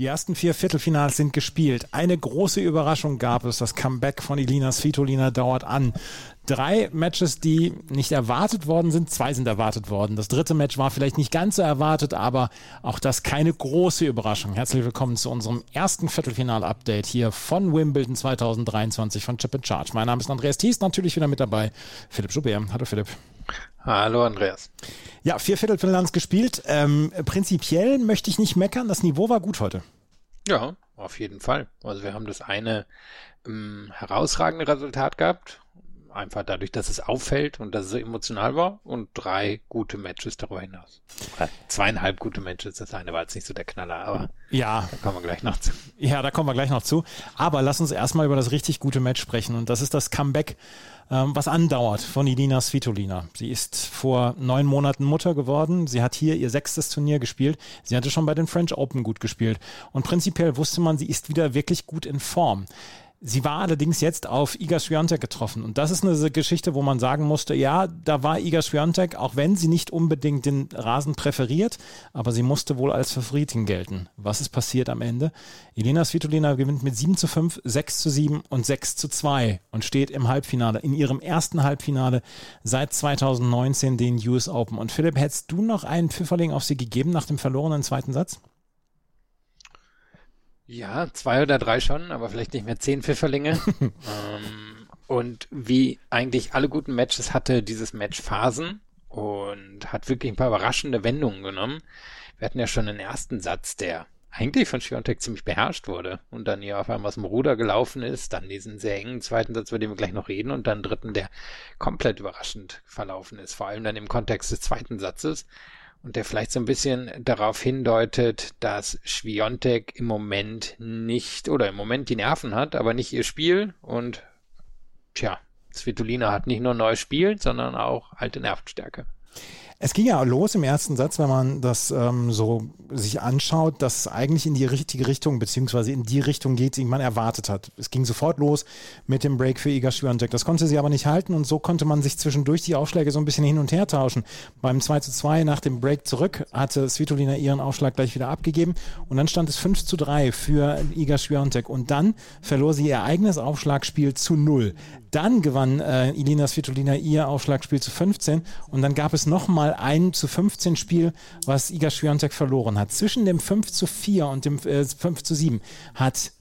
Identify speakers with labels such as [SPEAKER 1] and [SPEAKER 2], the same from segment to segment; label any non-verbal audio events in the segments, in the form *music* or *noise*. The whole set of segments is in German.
[SPEAKER 1] Die ersten vier Viertelfinals sind gespielt. Eine große Überraschung gab es. Das Comeback von Elina Svitolina dauert an. Drei Matches, die nicht erwartet worden sind. Zwei sind erwartet worden. Das dritte Match war vielleicht nicht ganz so erwartet, aber auch das keine große Überraschung. Herzlich willkommen zu unserem ersten Viertelfinal-Update hier von Wimbledon 2023 von Chip Charge. Mein Name ist Andreas Thies, natürlich wieder mit dabei. Philipp Joubert. Hallo Philipp.
[SPEAKER 2] Hallo Andreas.
[SPEAKER 1] Ja, vier Viertelfinals gespielt. Ähm, prinzipiell möchte ich nicht meckern. Das Niveau war gut heute.
[SPEAKER 2] Ja, auf jeden Fall. Also wir haben das eine ähm, herausragende Resultat gehabt. Einfach dadurch, dass es auffällt und dass es so emotional war und drei gute Matches darüber hinaus. zweieinhalb gute Matches. Das eine war jetzt nicht so der Knaller, aber
[SPEAKER 1] ja,
[SPEAKER 2] da kommen wir gleich noch zu.
[SPEAKER 1] Ja, da kommen wir gleich noch zu. Aber lass uns erstmal über das richtig gute Match sprechen und das ist das Comeback ähm, was andauert von Ilina Svitolina. Sie ist vor neun Monaten Mutter geworden. Sie hat hier ihr sechstes Turnier gespielt. Sie hatte schon bei den French Open gut gespielt. Und prinzipiell wusste man, sie ist wieder wirklich gut in Form. Sie war allerdings jetzt auf Iga Swiatek getroffen. Und das ist eine Geschichte, wo man sagen musste, ja, da war Iga Swiatek, auch wenn sie nicht unbedingt den Rasen präferiert, aber sie musste wohl als Favoritin gelten. Was ist passiert am Ende? Elena Svitolina gewinnt mit 7 zu 5, 6 zu 7 und 6 zu 2 und steht im Halbfinale, in ihrem ersten Halbfinale seit 2019 den US Open. Und Philipp, hättest du noch einen Pfifferling auf sie gegeben nach dem verlorenen zweiten Satz?
[SPEAKER 2] Ja, zwei oder drei schon, aber vielleicht nicht mehr zehn Pfifferlinge. *laughs* ähm, und wie eigentlich alle guten Matches hatte dieses Match Phasen und hat wirklich ein paar überraschende Wendungen genommen. Wir hatten ja schon den ersten Satz, der eigentlich von Schiontek ziemlich beherrscht wurde und dann hier auf einmal aus dem Ruder gelaufen ist, dann diesen sehr engen zweiten Satz, über den wir gleich noch reden und dann dritten, der komplett überraschend verlaufen ist, vor allem dann im Kontext des zweiten Satzes und der vielleicht so ein bisschen darauf hindeutet, dass Schwiontek im Moment nicht oder im Moment die Nerven hat, aber nicht ihr Spiel und tja, Svitolina hat nicht nur neues Spiel, sondern auch alte Nervenstärke.
[SPEAKER 1] Es ging ja los im ersten Satz, wenn man das ähm, so sich anschaut, dass es eigentlich in die richtige Richtung, beziehungsweise in die Richtung geht, die man erwartet hat. Es ging sofort los mit dem Break für Iga Swiatek. Das konnte sie aber nicht halten und so konnte man sich zwischendurch die Aufschläge so ein bisschen hin und her tauschen. Beim 2 zu 2 nach dem Break zurück hatte Svitolina ihren Aufschlag gleich wieder abgegeben und dann stand es 5 zu 3 für Iga Swiatek und dann verlor sie ihr eigenes Aufschlagspiel zu 0. Dann gewann äh, Ilina Svitolina ihr Aufschlagspiel zu 15 und dann gab es nochmal ein zu 15 Spiel, was Iga Swiatek verloren hat. Zwischen dem 5 zu 4 und dem äh, 5 zu 7 hat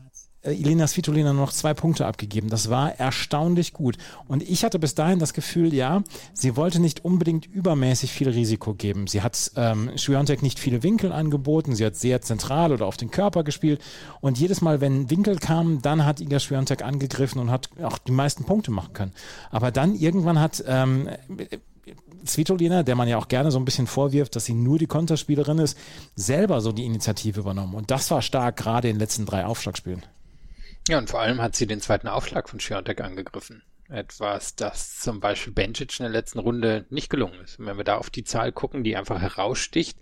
[SPEAKER 1] Elena Svitolina nur noch zwei Punkte abgegeben. Das war erstaunlich gut. Und ich hatte bis dahin das Gefühl, ja, sie wollte nicht unbedingt übermäßig viel Risiko geben. Sie hat ähm, Schwiontek nicht viele Winkel angeboten. Sie hat sehr zentral oder auf den Körper gespielt. Und jedes Mal, wenn Winkel kamen, dann hat Iga Schwiontek angegriffen und hat auch die meisten Punkte machen können. Aber dann irgendwann hat ähm, Svitolina, der man ja auch gerne so ein bisschen vorwirft, dass sie nur die Konterspielerin ist, selber so die Initiative übernommen. Und das war stark, gerade in den letzten drei Aufschlagspielen.
[SPEAKER 2] Ja, und vor allem hat sie den zweiten Aufschlag von Schiontek angegriffen. Etwas, das zum Beispiel Bencic in der letzten Runde nicht gelungen ist. Und wenn wir da auf die Zahl gucken, die einfach heraussticht,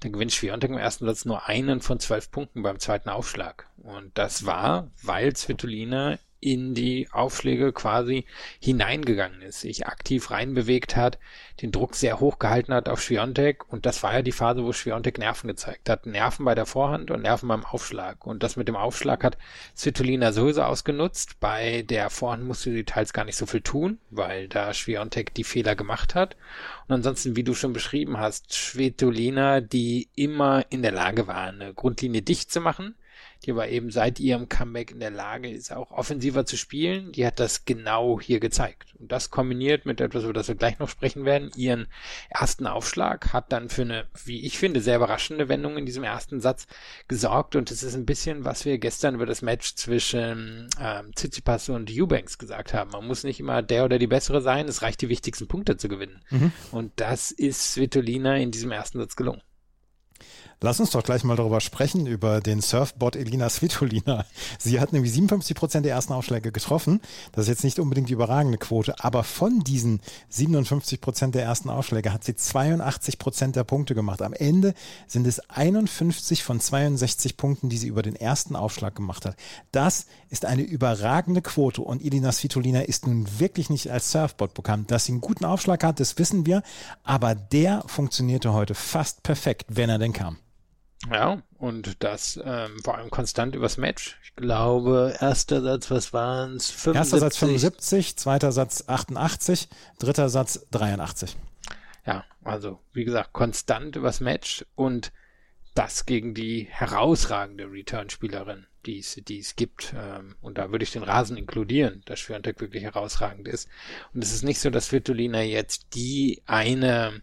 [SPEAKER 2] dann gewinnt Schwiontek im ersten Satz nur einen von zwölf Punkten beim zweiten Aufschlag. Und das war, weil Svitolina in die Aufschläge quasi hineingegangen ist, sich aktiv reinbewegt hat, den Druck sehr hoch gehalten hat auf Schwiontek und das war ja die Phase, wo Schwiontek Nerven gezeigt hat. Nerven bei der Vorhand und Nerven beim Aufschlag. Und das mit dem Aufschlag hat Svitolina sowieso ausgenutzt. Bei der Vorhand musste sie teils gar nicht so viel tun, weil da Schwiontek die Fehler gemacht hat. Und ansonsten, wie du schon beschrieben hast, Svitolina, die immer in der Lage war, eine Grundlinie dicht zu machen, die aber eben seit ihrem Comeback in der Lage ist, auch offensiver zu spielen. Die hat das genau hier gezeigt. Und das kombiniert mit etwas, über das wir gleich noch sprechen werden, ihren ersten Aufschlag, hat dann für eine, wie ich finde, sehr überraschende Wendung in diesem ersten Satz gesorgt. Und es ist ein bisschen, was wir gestern über das Match zwischen ähm, Tsitsipas und Eubanks gesagt haben. Man muss nicht immer der oder die bessere sein, es reicht, die wichtigsten Punkte zu gewinnen. Mhm. Und das ist Svitolina in diesem ersten Satz gelungen.
[SPEAKER 1] Lass uns doch gleich mal darüber sprechen, über den Surfbot Elina Svitolina. Sie hat nämlich 57 Prozent der ersten Aufschläge getroffen. Das ist jetzt nicht unbedingt die überragende Quote, aber von diesen 57 Prozent der ersten Aufschläge hat sie 82 Prozent der Punkte gemacht. Am Ende sind es 51 von 62 Punkten, die sie über den ersten Aufschlag gemacht hat. Das ist eine überragende Quote und Elina Svitolina ist nun wirklich nicht als Surfbot bekannt. Dass sie einen guten Aufschlag hat, das wissen wir, aber der funktionierte heute fast perfekt, wenn er denn kam.
[SPEAKER 2] Ja, und das ähm, vor allem konstant übers Match. Ich glaube, erster Satz, was waren es?
[SPEAKER 1] Erster Satz 75, zweiter Satz 88, dritter Satz 83.
[SPEAKER 2] Ja, also wie gesagt, konstant übers Match und das gegen die herausragende Return-Spielerin, die es, die es gibt. Ähm, und da würde ich den Rasen inkludieren, dass Schwiontek wirklich herausragend ist. Und es ist nicht so, dass Vitolina jetzt die eine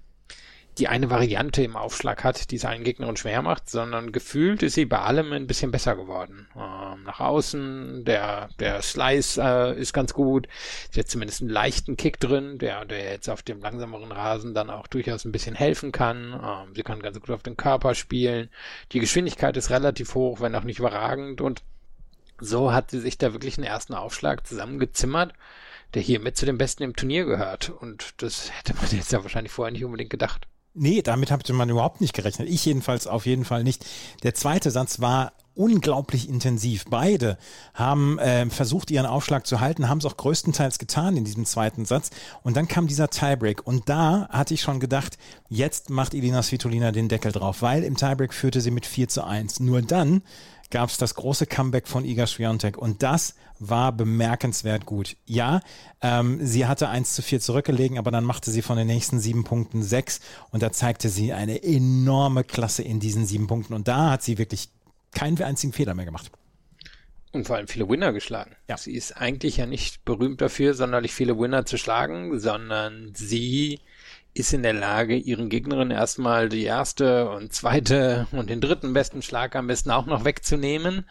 [SPEAKER 2] die eine Variante im Aufschlag hat, die allen Gegnern schwer macht, sondern gefühlt ist sie bei allem ein bisschen besser geworden. Ähm, nach außen, der, der Slice äh, ist ganz gut. Sie hat zumindest einen leichten Kick drin, der, der jetzt auf dem langsameren Rasen dann auch durchaus ein bisschen helfen kann. Ähm, sie kann ganz gut auf den Körper spielen. Die Geschwindigkeit ist relativ hoch, wenn auch nicht überragend und so hat sie sich da wirklich einen ersten Aufschlag zusammengezimmert, der hier mit zu den Besten im Turnier gehört. Und das hätte man *laughs* jetzt ja wahrscheinlich vorher nicht unbedingt gedacht.
[SPEAKER 1] Nee, damit hatte man überhaupt nicht gerechnet. Ich jedenfalls auf jeden Fall nicht. Der zweite Satz war unglaublich intensiv. Beide haben äh, versucht, ihren Aufschlag zu halten, haben es auch größtenteils getan in diesem zweiten Satz. Und dann kam dieser Tiebreak. Und da hatte ich schon gedacht, jetzt macht Elina Svitolina den Deckel drauf, weil im Tiebreak führte sie mit 4 zu 1. Nur dann gab es das große Comeback von Iga Swiatek und das war bemerkenswert gut. Ja, ähm, sie hatte 1 zu 4 zurückgelegen, aber dann machte sie von den nächsten sieben Punkten sechs und da zeigte sie eine enorme Klasse in diesen sieben Punkten und da hat sie wirklich keinen einzigen Fehler mehr gemacht.
[SPEAKER 2] Und vor allem viele Winner geschlagen. Ja. Sie ist eigentlich ja nicht berühmt dafür, sonderlich viele Winner zu schlagen, sondern sie ist in der Lage, ihren Gegnerinnen erstmal die erste und zweite und den dritten besten Schlag am besten auch noch wegzunehmen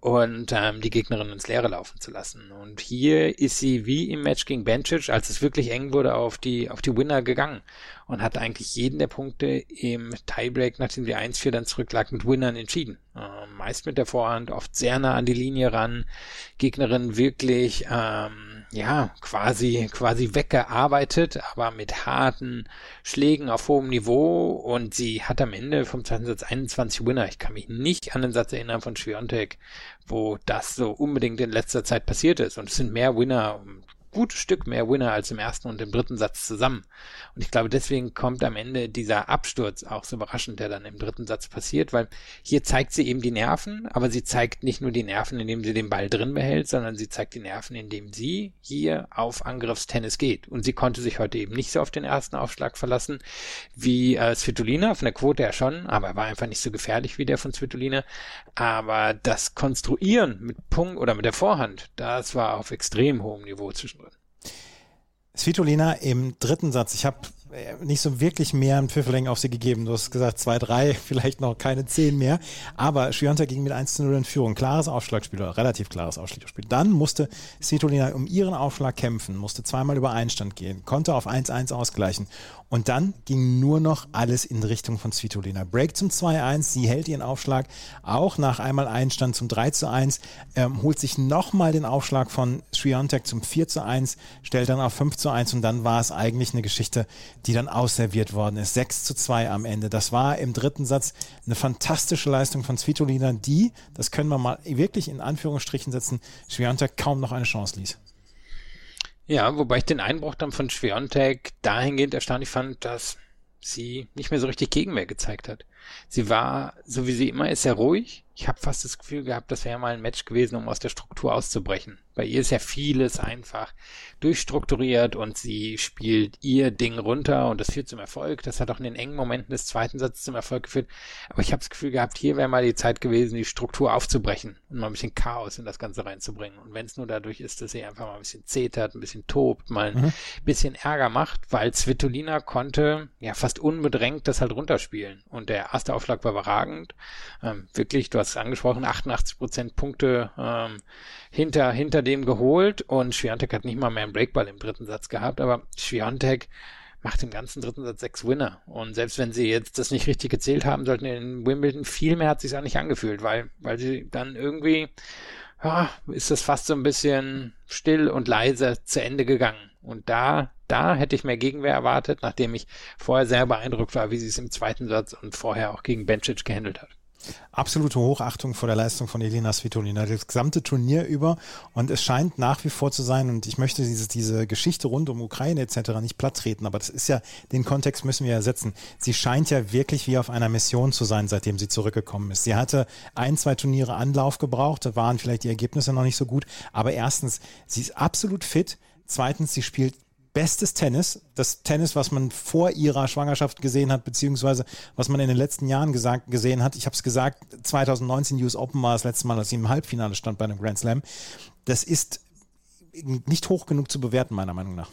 [SPEAKER 2] und ähm, die Gegnerin ins Leere laufen zu lassen. Und hier ist sie wie im Match gegen Bencic, als es wirklich eng wurde, auf die, auf die Winner gegangen und hat eigentlich jeden der Punkte im Tiebreak, nachdem die 1-4 dann zurücklag, mit Winnern entschieden. Ähm, meist mit der Vorhand, oft sehr nah an die Linie ran, Gegnerin wirklich ähm, ja, quasi, quasi weggearbeitet, aber mit harten Schlägen auf hohem Niveau und sie hat am Ende vom zweiten Satz 21 Winner. Ich kann mich nicht an den Satz erinnern von Schwiontek, wo das so unbedingt in letzter Zeit passiert ist und es sind mehr Winner, gutes Stück mehr Winner als im ersten und im dritten Satz zusammen. Und ich glaube, deswegen kommt am Ende dieser Absturz auch so überraschend, der dann im dritten Satz passiert, weil hier zeigt sie eben die Nerven, aber sie zeigt nicht nur die Nerven, indem sie den Ball drin behält, sondern sie zeigt die Nerven, indem sie hier auf Angriffstennis geht. Und sie konnte sich heute eben nicht so auf den ersten Aufschlag verlassen wie äh, Svitolina, von der Quote ja schon, aber er war einfach nicht so gefährlich wie der von Svitolina. Aber das Konstruieren mit Punkt oder mit der Vorhand, das war auf extrem hohem Niveau zwischendrin.
[SPEAKER 1] Svitolina im dritten Satz. Ich habe äh, nicht so wirklich mehr ein Pfifferling auf sie gegeben. Du hast gesagt, zwei, drei, *laughs* vielleicht noch keine zehn mehr. Aber Schwionta ging mit 1 zu 0 in Führung. Klares Aufschlagspiel oder relativ klares Aufschlagspiel. Dann musste Svitolina um ihren Aufschlag kämpfen, musste zweimal über Einstand gehen, konnte auf 1-1 ausgleichen. Und dann ging nur noch alles in Richtung von Svitolina. Break zum 2-1, sie hält ihren Aufschlag auch nach einmal Einstand zum 3 zu 1, ähm, holt sich nochmal den Aufschlag von Sviontek zum 4 zu 1, stellt dann auf 5 zu 1 und dann war es eigentlich eine Geschichte, die dann ausserviert worden ist. 6 zu 2 am Ende. Das war im dritten Satz eine fantastische Leistung von Svitolina, die, das können wir mal wirklich in Anführungsstrichen setzen, Sviontek kaum noch eine Chance ließ.
[SPEAKER 2] Ja, wobei ich den Einbruch dann von Schwerontek dahingehend erstaunlich fand, dass sie nicht mehr so richtig Gegenwehr gezeigt hat. Sie war, so wie sie immer ist, sehr ruhig. Ich habe fast das Gefühl gehabt, das wäre mal ein Match gewesen, um aus der Struktur auszubrechen. Bei ihr ist ja vieles einfach durchstrukturiert und sie spielt ihr Ding runter und das führt zum Erfolg. Das hat auch in den engen Momenten des zweiten Satzes zum Erfolg geführt. Aber ich habe das Gefühl gehabt, hier wäre mal die Zeit gewesen, die Struktur aufzubrechen und mal ein bisschen Chaos in das Ganze reinzubringen. Und wenn es nur dadurch ist, dass sie einfach mal ein bisschen zetert, ein bisschen tobt, mal ein mhm. bisschen Ärger macht, weil Svitolina konnte ja fast unbedrängt das halt runterspielen. Und der erste Aufschlag war überragend. Ähm, wirklich, du hast es angesprochen, 88 Prozent Punkte ähm, hinter, hinter dem geholt und Schwiontek hat nicht mal mehr einen Breakball im dritten Satz gehabt, aber Schwiontek macht im ganzen dritten Satz sechs Winner. Und selbst wenn sie jetzt das nicht richtig gezählt haben sollten in Wimbledon, viel mehr hat sich auch nicht angefühlt, weil, weil sie dann irgendwie, ja, ist das fast so ein bisschen still und leise zu Ende gegangen. Und da, da hätte ich mehr Gegenwehr erwartet, nachdem ich vorher sehr beeindruckt war, wie sie es im zweiten Satz und vorher auch gegen Bencic gehandelt hat.
[SPEAKER 1] Absolute Hochachtung vor der Leistung von Elena Svitolina, das gesamte Turnier über. Und es scheint nach wie vor zu sein, und ich möchte diese, diese Geschichte rund um Ukraine etc. nicht platt treten, aber das ist ja, den Kontext müssen wir ja setzen. Sie scheint ja wirklich wie auf einer Mission zu sein, seitdem sie zurückgekommen ist. Sie hatte ein, zwei Turniere Anlauf gebraucht, da waren vielleicht die Ergebnisse noch nicht so gut, aber erstens, sie ist absolut fit. Zweitens, sie spielt bestes Tennis, das Tennis, was man vor ihrer Schwangerschaft gesehen hat, beziehungsweise was man in den letzten Jahren gesagt, gesehen hat. Ich habe es gesagt, 2019 US Open war das letzte Mal, als sie im Halbfinale stand bei einem Grand Slam. Das ist nicht hoch genug zu bewerten, meiner Meinung nach.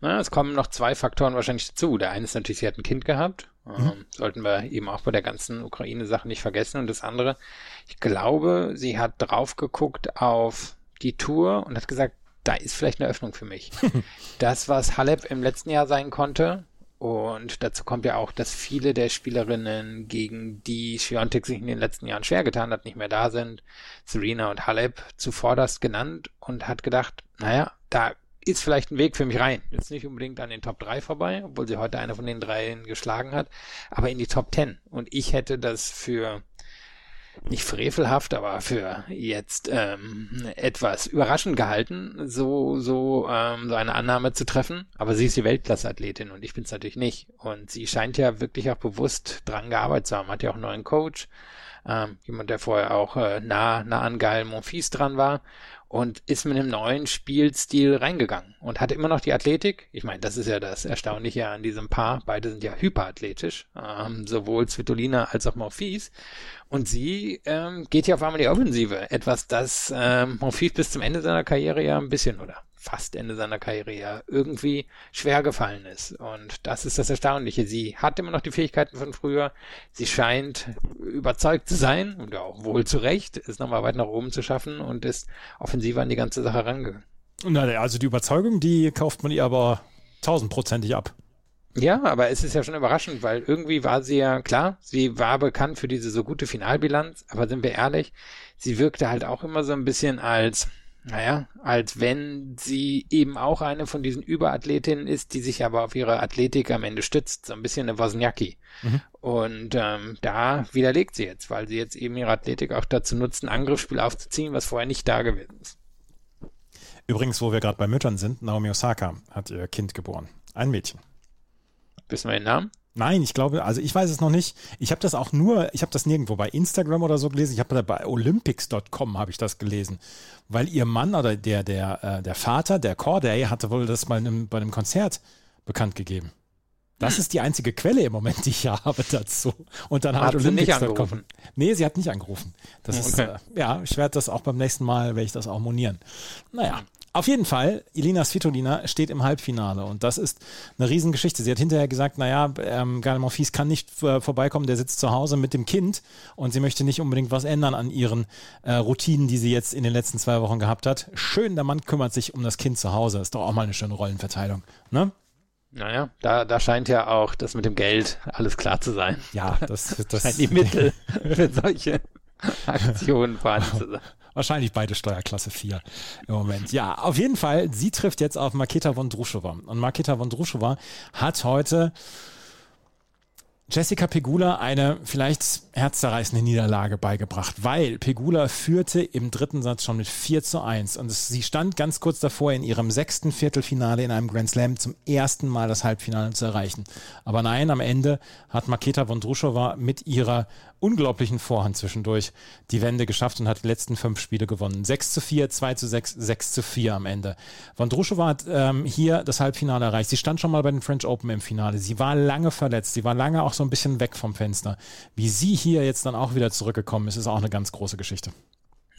[SPEAKER 2] Na, es kommen noch zwei Faktoren wahrscheinlich dazu. Der eine ist natürlich, sie hat ein Kind gehabt. Mhm. Ähm, sollten wir eben auch bei der ganzen Ukraine-Sache nicht vergessen. Und das andere, ich glaube, sie hat drauf geguckt auf die Tour und hat gesagt, da ist vielleicht eine Öffnung für mich. *laughs* das, was Halep im letzten Jahr sein konnte, und dazu kommt ja auch, dass viele der Spielerinnen, gegen die Schwiontek sich in den letzten Jahren schwer getan hat, nicht mehr da sind. Serena und Halep zuvorderst genannt und hat gedacht, naja, da ist vielleicht ein Weg für mich rein. Jetzt nicht unbedingt an den Top 3 vorbei, obwohl sie heute eine von den dreien geschlagen hat, aber in die Top 10. Und ich hätte das für nicht frevelhaft, aber für jetzt ähm, etwas überraschend gehalten, so so ähm, so eine Annahme zu treffen. Aber sie ist die Weltklasse-Athletin und ich bin es natürlich nicht. Und sie scheint ja wirklich auch bewusst dran gearbeitet zu haben. Hat ja auch einen neuen Coach, ähm, jemand, der vorher auch äh, nah nah an Gael Monfils dran war und ist mit einem neuen Spielstil reingegangen und hat immer noch die Athletik. Ich meine, das ist ja das Erstaunliche an diesem Paar. Beide sind ja hyperathletisch, ähm, sowohl Svitolina als auch Morphis. Und sie ähm, geht ja auf einmal die Offensive. Etwas, das ähm, Morphis bis zum Ende seiner Karriere ja ein bisschen, oder fast Ende seiner Karriere ja irgendwie schwer gefallen ist. Und das ist das Erstaunliche. Sie hat immer noch die Fähigkeiten von früher. Sie scheint überzeugt zu sein und auch wohl zu Recht, es nochmal weit nach oben zu schaffen und ist offensiver an die ganze Sache rangegangen.
[SPEAKER 1] Also die Überzeugung, die kauft man ihr aber tausendprozentig ab.
[SPEAKER 2] Ja, aber es ist ja schon überraschend, weil irgendwie war sie ja, klar, sie war bekannt für diese so gute Finalbilanz, aber sind wir ehrlich, sie wirkte halt auch immer so ein bisschen als, naja, als wenn sie eben auch eine von diesen Überathletinnen ist, die sich aber auf ihre Athletik am Ende stützt. So ein bisschen eine Wozniacki. Mhm. Und ähm, da widerlegt sie jetzt, weil sie jetzt eben ihre Athletik auch dazu nutzt, ein Angriffsspiel aufzuziehen, was vorher nicht da gewesen ist.
[SPEAKER 1] Übrigens, wo wir gerade bei Müttern sind, Naomi Osaka hat ihr Kind geboren. Ein Mädchen.
[SPEAKER 2] Wissen wir den Namen?
[SPEAKER 1] Nein, ich glaube, also ich weiß es noch nicht. Ich habe das auch nur, ich habe das nirgendwo bei Instagram oder so gelesen. Ich habe bei Olympics.com habe ich das gelesen, weil ihr Mann oder der der äh, der Vater, der Corday, hatte wohl das mal einem, bei einem Konzert bekannt gegeben. Das ist die einzige Quelle im Moment, die ich habe dazu. Und dann hat, hat Olympics.com. Nee, sie hat nicht angerufen. Das okay. ist, äh, ja, ich werde das auch beim nächsten Mal, werde ich das auch monieren. Naja, auf jeden Fall, Elina Svitolina steht im Halbfinale und das ist eine Riesengeschichte. Sie hat hinterher gesagt, naja, ähm, Gael Monfils kann nicht äh, vorbeikommen, der sitzt zu Hause mit dem Kind und sie möchte nicht unbedingt was ändern an ihren äh, Routinen, die sie jetzt in den letzten zwei Wochen gehabt hat. Schön, der Mann kümmert sich um das Kind zu Hause. Ist doch auch mal eine schöne Rollenverteilung, ne?
[SPEAKER 2] Naja, da, da scheint ja auch das mit dem Geld alles klar zu sein.
[SPEAKER 1] Ja, das, das *laughs*
[SPEAKER 2] scheint die Mittel *laughs* für solche Aktionen vorhanden zu sein.
[SPEAKER 1] Wahrscheinlich beide Steuerklasse 4 im Moment. Ja, auf jeden Fall, sie trifft jetzt auf Maketa Vondrushova. Und Maketa Vondrushova hat heute Jessica Pegula eine vielleicht herzzerreißende Niederlage beigebracht, weil Pegula führte im dritten Satz schon mit 4 zu 1 und es, sie stand ganz kurz davor, in ihrem sechsten Viertelfinale in einem Grand Slam zum ersten Mal das Halbfinale zu erreichen. Aber nein, am Ende hat Maketa Vondrushova mit ihrer unglaublichen Vorhand zwischendurch die Wende geschafft und hat die letzten fünf Spiele gewonnen. 6 zu 4, 2 zu 6, 6 zu 4 am Ende. Vondrushova hat ähm, hier das Halbfinale erreicht. Sie stand schon mal bei den French Open im Finale. Sie war lange verletzt. Sie war lange auch so ein bisschen weg vom Fenster. Wie sie hier jetzt dann auch wieder zurückgekommen ist, ist auch eine ganz große Geschichte.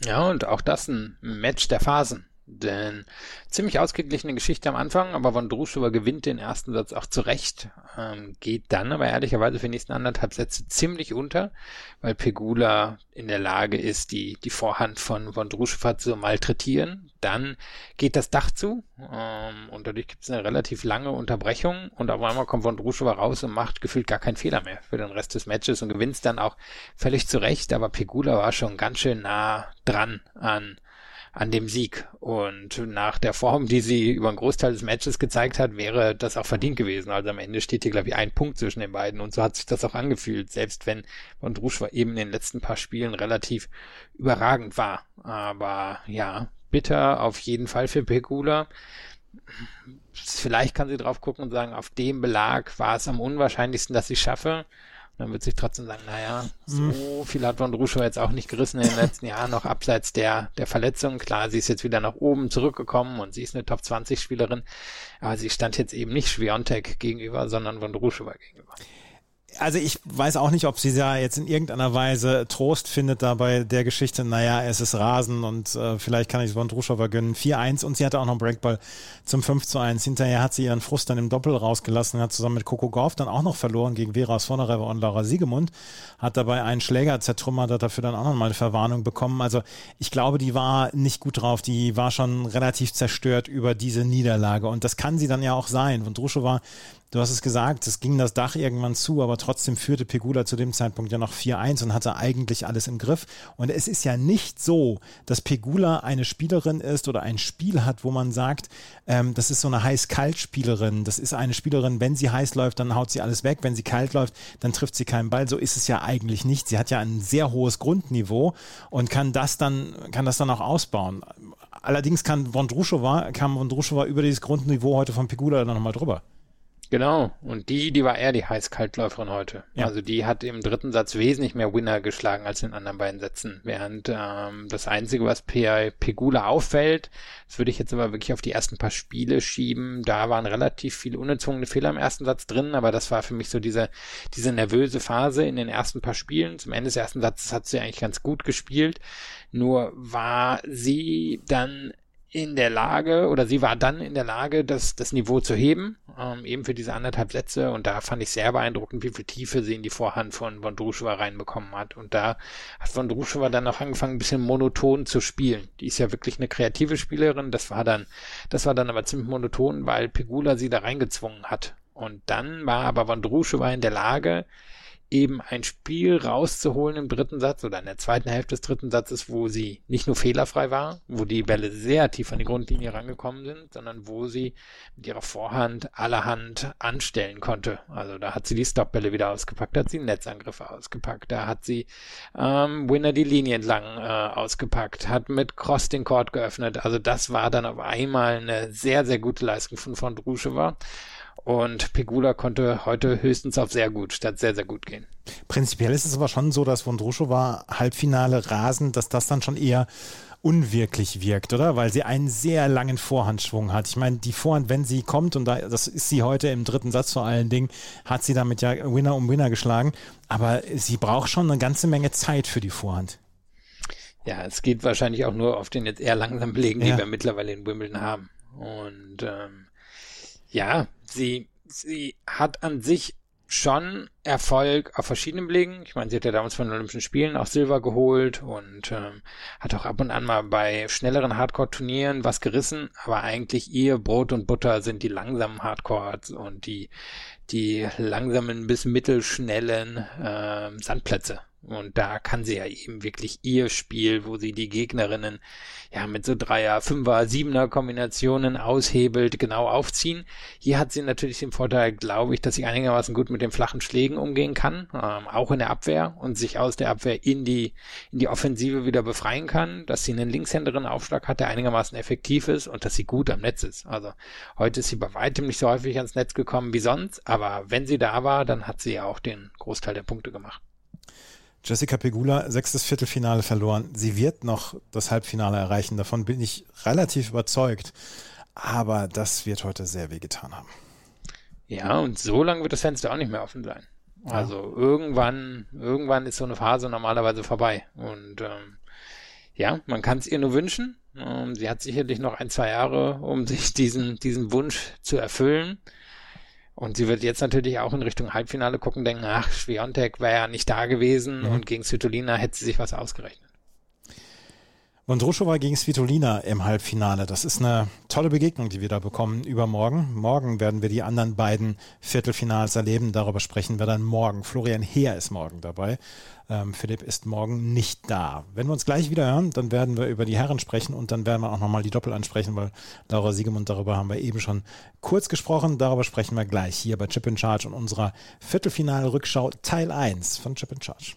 [SPEAKER 2] Ja, und auch das ein Match der Phasen. Denn ziemlich ausgeglichene Geschichte am Anfang, aber Vondrushova gewinnt den ersten Satz auch zurecht, ähm, geht dann aber ehrlicherweise für die nächsten anderthalb Sätze ziemlich unter, weil Pegula in der Lage ist, die, die Vorhand von Vondrushova zu malträtieren. Dann geht das Dach zu ähm, und dadurch gibt es eine relativ lange Unterbrechung und auf einmal kommt Vondrushova raus und macht gefühlt gar keinen Fehler mehr für den Rest des Matches und gewinnt dann auch völlig zurecht, aber Pegula war schon ganz schön nah dran an an dem Sieg. Und nach der Form, die sie über einen Großteil des Matches gezeigt hat, wäre das auch verdient gewesen. Also am Ende steht hier, glaube ich, ein Punkt zwischen den beiden. Und so hat sich das auch angefühlt, selbst wenn Vondrushva eben in den letzten paar Spielen relativ überragend war. Aber ja, bitter auf jeden Fall für Pegula. Vielleicht kann sie drauf gucken und sagen, auf dem Belag war es am unwahrscheinlichsten, dass ich schaffe dann wird sich trotzdem sagen, naja, so mhm. viel hat Von Ruscho jetzt auch nicht gerissen in den letzten Jahren, noch abseits der, der Verletzung. Klar, sie ist jetzt wieder nach oben zurückgekommen und sie ist eine Top-20-Spielerin, aber sie stand jetzt eben nicht Schwiontek gegenüber, sondern Von gegenüber
[SPEAKER 1] also ich weiß auch nicht, ob sie da jetzt in irgendeiner Weise Trost findet da bei der Geschichte, naja, es ist Rasen und äh, vielleicht kann ich es Vondrushova gönnen. 4-1 und sie hatte auch noch einen Breakball zum 5 zu 1. Hinterher hat sie ihren Frust dann im Doppel rausgelassen, hat zusammen mit Coco Gauff dann auch noch verloren gegen Vera Svonereва und Laura Siegemund, hat dabei einen Schläger zertrümmert, hat dafür dann auch nochmal eine Verwarnung bekommen. Also ich glaube, die war nicht gut drauf, die war schon relativ zerstört über diese Niederlage und das kann sie dann ja auch sein. Vondrushova Du hast es gesagt, es ging das Dach irgendwann zu, aber trotzdem führte Pegula zu dem Zeitpunkt ja noch 4-1 und hatte eigentlich alles im Griff. Und es ist ja nicht so, dass Pegula eine Spielerin ist oder ein Spiel hat, wo man sagt, ähm, das ist so eine heiß-kalt-Spielerin. Das ist eine Spielerin, wenn sie heiß läuft, dann haut sie alles weg. Wenn sie kalt läuft, dann trifft sie keinen Ball. So ist es ja eigentlich nicht. Sie hat ja ein sehr hohes Grundniveau und kann das dann, kann das dann auch ausbauen. Allerdings kann Vondrushova, kam Vondrushova über dieses Grundniveau heute von Pegula dann nochmal drüber.
[SPEAKER 2] Genau. Und die, die war eher die Heiß-Kaltläuferin heute. Ja. Also die hat im dritten Satz wesentlich mehr Winner geschlagen als in den anderen beiden Sätzen. Während ähm, das Einzige, was P Pegula auffällt, das würde ich jetzt aber wirklich auf die ersten paar Spiele schieben. Da waren relativ viele unerzwungene Fehler im ersten Satz drin, aber das war für mich so diese, diese nervöse Phase in den ersten paar Spielen. Zum Ende des ersten Satzes hat sie eigentlich ganz gut gespielt. Nur war sie dann in der Lage oder sie war dann in der Lage, das, das Niveau zu heben, ähm, eben für diese anderthalb Sätze. Und da fand ich sehr beeindruckend, wie viel Tiefe sie in die Vorhand von Vondrushova reinbekommen hat. Und da hat Vondrushova dann auch angefangen, ein bisschen monoton zu spielen. Die ist ja wirklich eine kreative Spielerin. Das war dann, das war dann aber ziemlich monoton, weil Pegula sie da reingezwungen hat. Und dann war aber Vondrushova in der Lage, eben ein Spiel rauszuholen im dritten Satz oder in der zweiten Hälfte des dritten Satzes, wo sie nicht nur fehlerfrei war, wo die Bälle sehr tief an die Grundlinie rangekommen sind, sondern wo sie mit ihrer Vorhand allerhand anstellen konnte. Also da hat sie die Stopbälle wieder ausgepackt, da hat sie Netzangriffe ausgepackt, da hat sie ähm, Winner die Linie entlang äh, ausgepackt, hat mit Cross den Court geöffnet. Also das war dann auf einmal eine sehr, sehr gute Leistung von von Druschewa. Und Pegula konnte heute höchstens auf sehr gut statt sehr, sehr gut gehen.
[SPEAKER 1] Prinzipiell ist es aber schon so, dass Vondrushova Halbfinale rasen, dass das dann schon eher unwirklich wirkt, oder? Weil sie einen sehr langen Vorhandschwung hat. Ich meine, die Vorhand, wenn sie kommt, und da, das ist sie heute im dritten Satz vor allen Dingen, hat sie damit ja Winner um Winner geschlagen. Aber sie braucht schon eine ganze Menge Zeit für die Vorhand.
[SPEAKER 2] Ja, es geht wahrscheinlich auch nur auf den jetzt eher langsam Belegen, die ja. wir mittlerweile in Wimbledon haben. Und ähm, ja, sie, sie hat an sich schon Erfolg auf verschiedenen Belegen. Ich meine, sie hat ja damals von den Olympischen Spielen auch Silber geholt und ähm, hat auch ab und an mal bei schnelleren Hardcore-Turnieren was gerissen, aber eigentlich ihr Brot und Butter sind die langsamen Hardcores und die, die langsamen bis mittelschnellen äh, Sandplätze. Und da kann sie ja eben wirklich ihr Spiel, wo sie die Gegnerinnen ja mit so Dreier, Fünfer, Siebener Kombinationen aushebelt, genau aufziehen. Hier hat sie natürlich den Vorteil, glaube ich, dass sie einigermaßen gut mit den flachen Schlägen umgehen kann, ähm, auch in der Abwehr und sich aus der Abwehr in die, in die Offensive wieder befreien kann, dass sie einen linkshänderen Aufschlag hat, der einigermaßen effektiv ist und dass sie gut am Netz ist. Also heute ist sie bei weitem nicht so häufig ans Netz gekommen wie sonst, aber wenn sie da war, dann hat sie ja auch den Großteil der Punkte gemacht.
[SPEAKER 1] Jessica Pegula, sechstes Viertelfinale verloren. Sie wird noch das Halbfinale erreichen. Davon bin ich relativ überzeugt. Aber das wird heute sehr wehgetan haben.
[SPEAKER 2] Ja, und so lange wird das Fenster auch nicht mehr offen sein. Ja. Also irgendwann, irgendwann ist so eine Phase normalerweise vorbei. Und ähm, ja, man kann es ihr nur wünschen. Ähm, sie hat sicherlich noch ein, zwei Jahre, um sich diesen, diesen Wunsch zu erfüllen. Und sie wird jetzt natürlich auch in Richtung Halbfinale gucken, denken, ach, Schwiontek wäre ja nicht da gewesen mhm. und gegen Svitolina hätte sie sich was ausgerechnet.
[SPEAKER 1] Vondrushova gegen Svitolina im Halbfinale. Das ist eine tolle Begegnung, die wir da bekommen übermorgen. Morgen werden wir die anderen beiden Viertelfinals erleben. Darüber sprechen wir dann morgen. Florian Heer ist morgen dabei. Ähm, Philipp ist morgen nicht da. Wenn wir uns gleich wieder hören, dann werden wir über die Herren sprechen und dann werden wir auch nochmal die Doppel ansprechen, weil Laura Siegemund, darüber haben wir eben schon kurz gesprochen. Darüber sprechen wir gleich hier bei Chip in Charge und unserer Viertelfinale-Rückschau Teil 1 von Chip in Charge.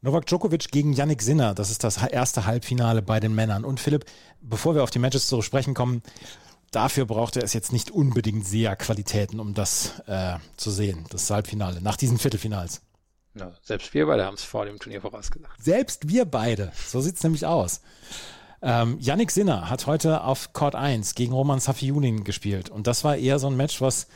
[SPEAKER 1] Novak Djokovic gegen Yannick Sinner, das ist das erste Halbfinale bei den Männern. Und Philipp, bevor wir auf die Matches zu sprechen kommen, dafür braucht er es jetzt nicht unbedingt sehr Qualitäten, um das äh, zu sehen, das Halbfinale, nach diesen Viertelfinals.
[SPEAKER 2] Ja, selbst wir beide haben es vor dem Turnier vorausgesagt.
[SPEAKER 1] Selbst wir beide, so sieht es nämlich aus. Ähm, Yannick Sinner hat heute auf Court 1 gegen Roman Safiullin gespielt und das war eher so ein Match, was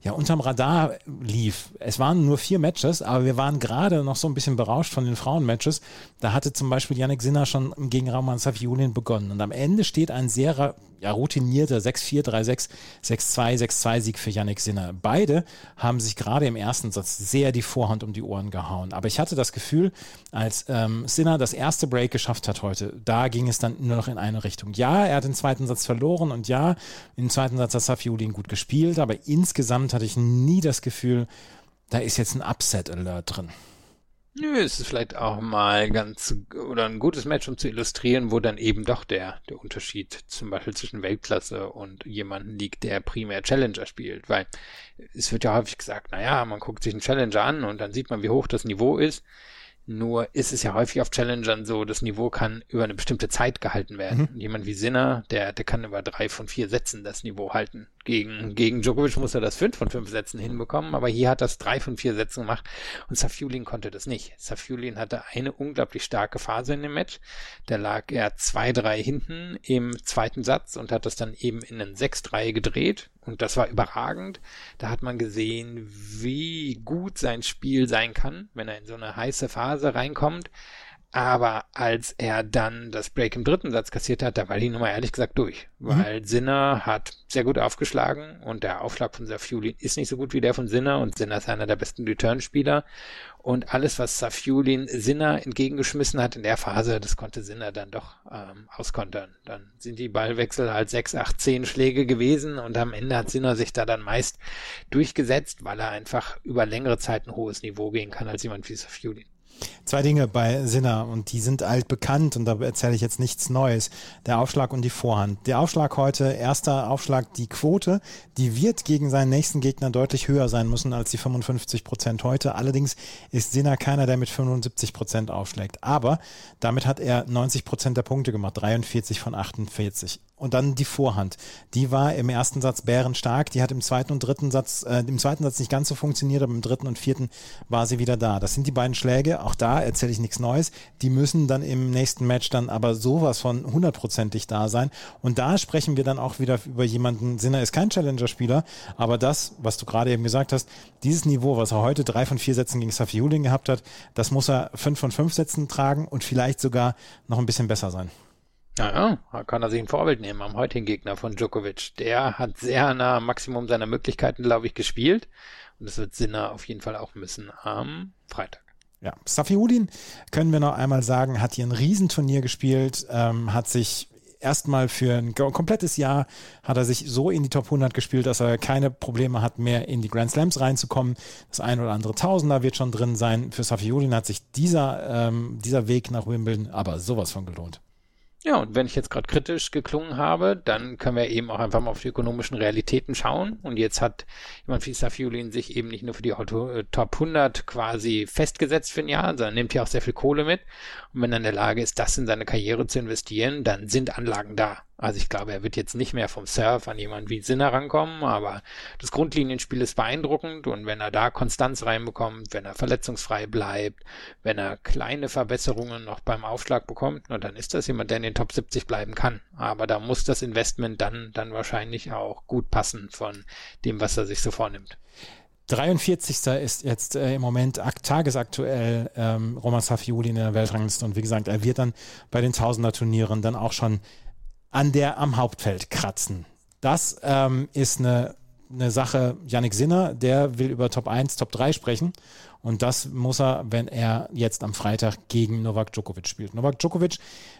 [SPEAKER 1] ja unterm Radar lief. Es waren nur vier Matches, aber wir waren gerade noch so ein bisschen berauscht von den Frauenmatches. Da hatte zum Beispiel Yannick Sinner schon gegen Roman Safiulin begonnen. Und am Ende steht ein sehr ja, routinierter 6-4, 3-6, 6-2, 6-2-Sieg für Yannick Sinner. Beide haben sich gerade im ersten Satz sehr die Vorhand um die Ohren gehauen. Aber ich hatte das Gefühl, als ähm, Sinner das erste Break geschafft hat heute, da ging es dann nur noch in eine Richtung. Ja, er hat den zweiten Satz verloren und ja, im zweiten Satz hat Safiulin gut gespielt, aber insgesamt hatte ich nie das Gefühl, da ist jetzt ein Upset-Alert drin.
[SPEAKER 2] Nö, es ist vielleicht auch mal ganz oder ein gutes Match, um zu illustrieren, wo dann eben doch der, der Unterschied zum Beispiel zwischen Weltklasse und jemanden liegt, der primär Challenger spielt. Weil es wird ja häufig gesagt, naja, man guckt sich einen Challenger an und dann sieht man, wie hoch das Niveau ist. Nur ist es ja häufig auf Challengern so, das Niveau kann über eine bestimmte Zeit gehalten werden. Mhm. Jemand wie Sinner, der, der kann über drei von vier Sätzen das Niveau halten. Gegen, gegen Djokovic muss er das fünf von fünf Sätzen hinbekommen, aber hier hat das drei von vier Sätzen gemacht und Safiulin konnte das nicht. Safiulin hatte eine unglaublich starke Phase in dem Match. Da lag er zwei, drei hinten im zweiten Satz und hat das dann eben in einen 6-3 gedreht und das war überragend. Da hat man gesehen, wie gut sein Spiel sein kann, wenn er in so eine heiße Phase reinkommt. Aber als er dann das Break im dritten Satz kassiert hat, da war die Nummer ehrlich gesagt durch. Mhm. Weil mhm. Sinner hat sehr gut aufgeschlagen und der Aufschlag von Safiulin ist nicht so gut wie der von Sinner und Sinner ist einer der besten Return-Spieler. Und alles, was Safiulin Sinner entgegengeschmissen hat in der Phase, das konnte Sinner dann doch ähm, auskontern. Dann sind die Ballwechsel halt sechs, acht, zehn Schläge gewesen und am Ende hat Sinner sich da dann meist durchgesetzt, weil er einfach über längere Zeit ein hohes Niveau gehen kann als jemand wie Safiulin.
[SPEAKER 1] Zwei Dinge bei Sinner und die sind altbekannt und da erzähle ich jetzt nichts Neues. Der Aufschlag und die Vorhand. Der Aufschlag heute, erster Aufschlag, die Quote, die wird gegen seinen nächsten Gegner deutlich höher sein müssen als die 55 Prozent heute. Allerdings ist Sinner keiner, der mit 75 Prozent aufschlägt. Aber damit hat er 90 Prozent der Punkte gemacht, 43 von 48. Und dann die Vorhand. Die war im ersten Satz bärenstark. Die hat im zweiten und dritten Satz, äh, im zweiten Satz nicht ganz so funktioniert, aber im dritten und vierten war sie wieder da. Das sind die beiden Schläge. Auch da erzähle ich nichts Neues. Die müssen dann im nächsten Match dann aber sowas von hundertprozentig da sein. Und da sprechen wir dann auch wieder über jemanden. Sinner ist kein Challenger-Spieler, aber das, was du gerade eben gesagt hast, dieses Niveau, was er heute drei von vier Sätzen gegen Safi Huling gehabt hat, das muss er fünf von fünf Sätzen tragen und vielleicht sogar noch ein bisschen besser sein.
[SPEAKER 2] Naja, kann er sich ein Vorbild nehmen am heutigen Gegner von Djokovic. Der hat sehr nah Maximum seiner Möglichkeiten, glaube ich, gespielt. Und das wird Sinner auf jeden Fall auch müssen am Freitag.
[SPEAKER 1] Ja, Safiuddin, können wir noch einmal sagen, hat hier ein Riesenturnier gespielt, ähm, hat sich erstmal für ein komplettes Jahr hat er sich so in die Top 100 gespielt, dass er keine Probleme hat, mehr in die Grand Slams reinzukommen. Das ein oder andere Tausender wird schon drin sein. Für Safiuddin hat sich dieser, ähm, dieser Weg nach Wimbledon aber sowas von gelohnt.
[SPEAKER 2] Ja, und wenn ich jetzt gerade kritisch geklungen habe, dann können wir eben auch einfach mal auf die ökonomischen Realitäten schauen. Und jetzt hat jemand wie Safiulin sich eben nicht nur für die äh, Top 100 quasi festgesetzt für ein Jahr, sondern nimmt ja auch sehr viel Kohle mit. Und wenn er in der Lage ist, das in seine Karriere zu investieren, dann sind Anlagen da. Also ich glaube, er wird jetzt nicht mehr vom Surf an jemanden wie Sinner rankommen, aber das Grundlinienspiel ist beeindruckend und wenn er da Konstanz reinbekommt, wenn er verletzungsfrei bleibt, wenn er kleine Verbesserungen noch beim Aufschlag bekommt, na, dann ist das jemand, der in den Top 70 bleiben kann. Aber da muss das Investment dann, dann wahrscheinlich auch gut passen von dem, was er sich so vornimmt.
[SPEAKER 1] 43. ist jetzt äh, im Moment tagesaktuell ähm, Roman Safiuli in der Weltrangliste und wie gesagt, er wird dann bei den Tausender-Turnieren dann auch schon an der am Hauptfeld kratzen. Das ähm, ist eine, eine Sache, Yannick Sinner, der will über Top 1, Top 3 sprechen. Und das muss er, wenn er jetzt am Freitag gegen Novak Djokovic spielt. Novak Djokovic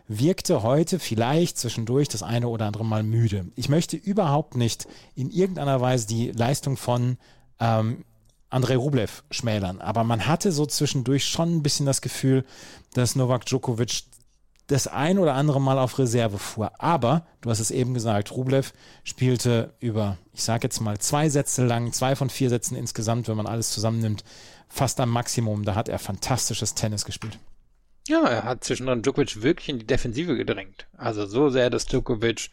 [SPEAKER 1] wirkte heute vielleicht zwischendurch das eine oder andere Mal müde. Ich möchte überhaupt nicht in irgendeiner Weise die Leistung von ähm, Andrei Rublev schmälern. Aber man hatte so zwischendurch schon ein bisschen das Gefühl, dass Novak Djokovic das ein oder andere Mal auf Reserve fuhr. Aber, du hast es eben gesagt, Rublev spielte über, ich sage jetzt mal, zwei Sätze lang, zwei von vier Sätzen insgesamt, wenn man alles zusammennimmt, fast am Maximum. Da hat er fantastisches Tennis gespielt.
[SPEAKER 2] Ja, er hat zwischendrin Djokovic wirklich in die Defensive gedrängt. Also so sehr, dass Djokovic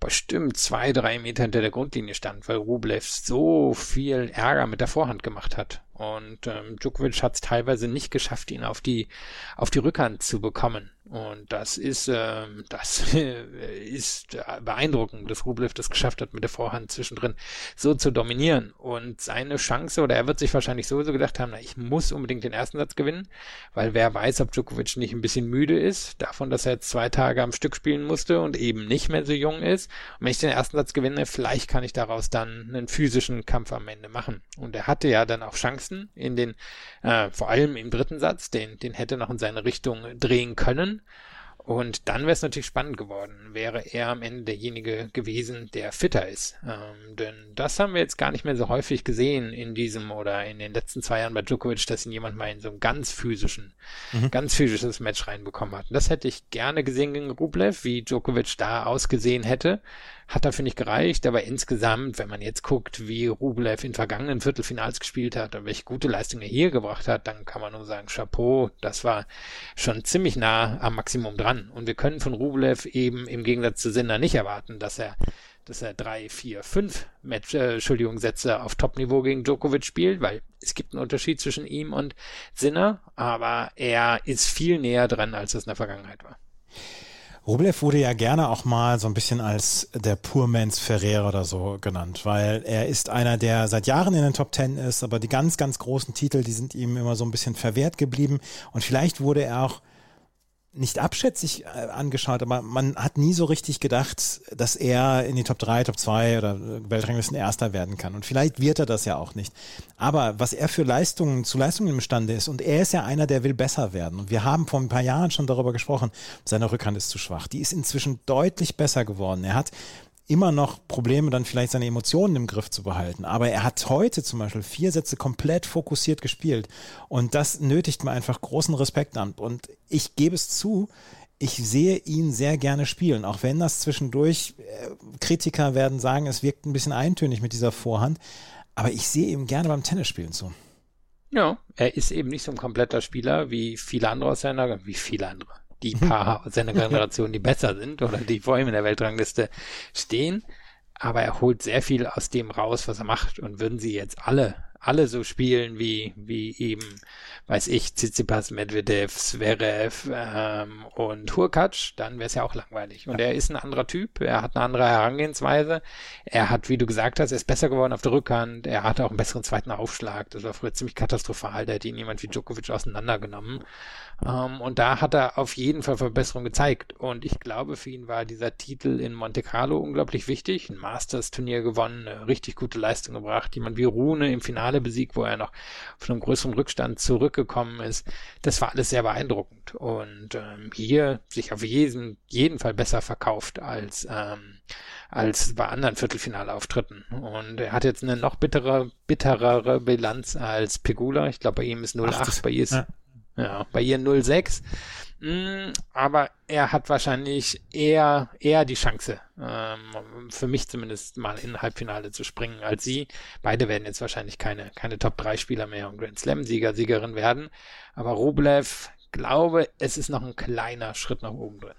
[SPEAKER 2] bestimmt zwei, drei Meter hinter der Grundlinie stand, weil Rublev so viel Ärger mit der Vorhand gemacht hat. Und ähm, Djokovic hat es teilweise nicht geschafft, ihn auf die auf die Rückhand zu bekommen. Und das ist, äh, das *laughs* ist beeindruckend, dass Rublev das geschafft hat, mit der Vorhand zwischendrin so zu dominieren. Und seine Chance, oder er wird sich wahrscheinlich sowieso gedacht haben, na, ich muss unbedingt den ersten Satz gewinnen, weil wer weiß, ob Djokovic nicht ein bisschen müde ist, davon, dass er jetzt zwei Tage am Stück spielen musste und eben nicht mehr so jung ist. Und wenn ich den ersten Satz gewinne, vielleicht kann ich daraus dann einen physischen Kampf am Ende machen. Und er hatte ja dann auch Chancen in den, äh, vor allem im dritten Satz, den, den hätte noch in seine Richtung drehen können. Und dann wäre es natürlich spannend geworden, wäre er am Ende derjenige gewesen, der fitter ist. Ähm, denn das haben wir jetzt gar nicht mehr so häufig gesehen in diesem oder in den letzten zwei Jahren bei Djokovic, dass ihn jemand mal in so einen ganz physischen, mhm. ganz physisches Match reinbekommen hat. Und das hätte ich gerne gesehen gegen Rublev, wie Djokovic da ausgesehen hätte. Hat dafür nicht gereicht, aber insgesamt, wenn man jetzt guckt, wie Rublev in vergangenen Viertelfinals gespielt hat und welche gute Leistung er hier gebracht hat, dann kann man nur sagen, Chapeau, das war schon ziemlich nah am Maximum dran. Und wir können von Rublev eben im Gegensatz zu Sender nicht erwarten, dass er dass er drei, vier, fünf Match, äh, Entschuldigung, Sätze auf Topniveau gegen Djokovic spielt, weil es gibt einen Unterschied zwischen ihm und Sinner, aber er ist viel näher dran, als es in der Vergangenheit war.
[SPEAKER 1] Rublev wurde ja gerne auch mal so ein bisschen als der Purmans Ferrer oder so genannt, weil er ist einer, der seit Jahren in den Top Ten ist, aber die ganz, ganz großen Titel, die sind ihm immer so ein bisschen verwehrt geblieben. Und vielleicht wurde er auch nicht abschätzig äh, angeschaut, aber man hat nie so richtig gedacht, dass er in die Top 3, Top 2 oder äh, Weltranglisten Erster werden kann. Und vielleicht wird er das ja auch nicht. Aber was er für Leistungen, zu Leistungen imstande ist, und er ist ja einer, der will besser werden. Und wir haben vor ein paar Jahren schon darüber gesprochen, seine Rückhand ist zu schwach. Die ist inzwischen deutlich besser geworden. Er hat immer noch Probleme, dann vielleicht seine Emotionen im Griff zu behalten. Aber er hat heute zum Beispiel vier Sätze komplett fokussiert gespielt. Und das nötigt mir einfach großen Respekt an. Und ich gebe es zu, ich sehe ihn sehr gerne spielen, auch wenn das zwischendurch äh, Kritiker werden sagen, es wirkt ein bisschen eintönig mit dieser Vorhand. Aber ich sehe ihm gerne beim Tennisspielen zu.
[SPEAKER 2] Ja, er ist eben nicht so ein kompletter Spieler wie viele andere aus seiner, wie viele andere die paar seiner Generation, die besser sind oder die vor ihm in der Weltrangliste stehen. Aber er holt sehr viel aus dem raus, was er macht. Und würden sie jetzt alle, alle so spielen wie, wie eben, weiß ich, Tsitsipas, Medvedev, Zverev ähm, und Hurkacz, dann wäre es ja auch langweilig. Und er ist ein anderer Typ, er hat eine andere Herangehensweise. Er hat, wie du gesagt hast, er ist besser geworden auf der Rückhand. Er hat auch einen besseren zweiten Aufschlag. Das war früher ziemlich katastrophal. Da hätte ihn jemand wie Djokovic auseinandergenommen. Ähm, und da hat er auf jeden Fall Verbesserung gezeigt. Und ich glaube, für ihn war dieser Titel in Monte Carlo unglaublich wichtig. Ein Masters-Turnier gewonnen, eine richtig gute Leistung gebracht. Jemand wie Rune im Finale besiegt, wo er noch von einem größeren Rückstand zurückgekommen ist. Das war alles sehr beeindruckend. Und ähm, hier sich auf jeden, jeden Fall besser verkauft als, ähm, als bei anderen Viertelfinalauftritten. Und er hat jetzt eine noch bittere, bitterere Bilanz als Pegula. Ich glaube, bei ihm ist 0,8, bei ihr ist ja. Ja, bei ihr 0,6. Mm, aber er hat wahrscheinlich eher, eher die Chance, ähm, für mich zumindest mal in Halbfinale zu springen als sie. Beide werden jetzt wahrscheinlich keine, keine Top-3-Spieler mehr und Grand Slam-Sieger, Siegerin werden. Aber Rublev, glaube, es ist noch ein kleiner Schritt nach oben drin.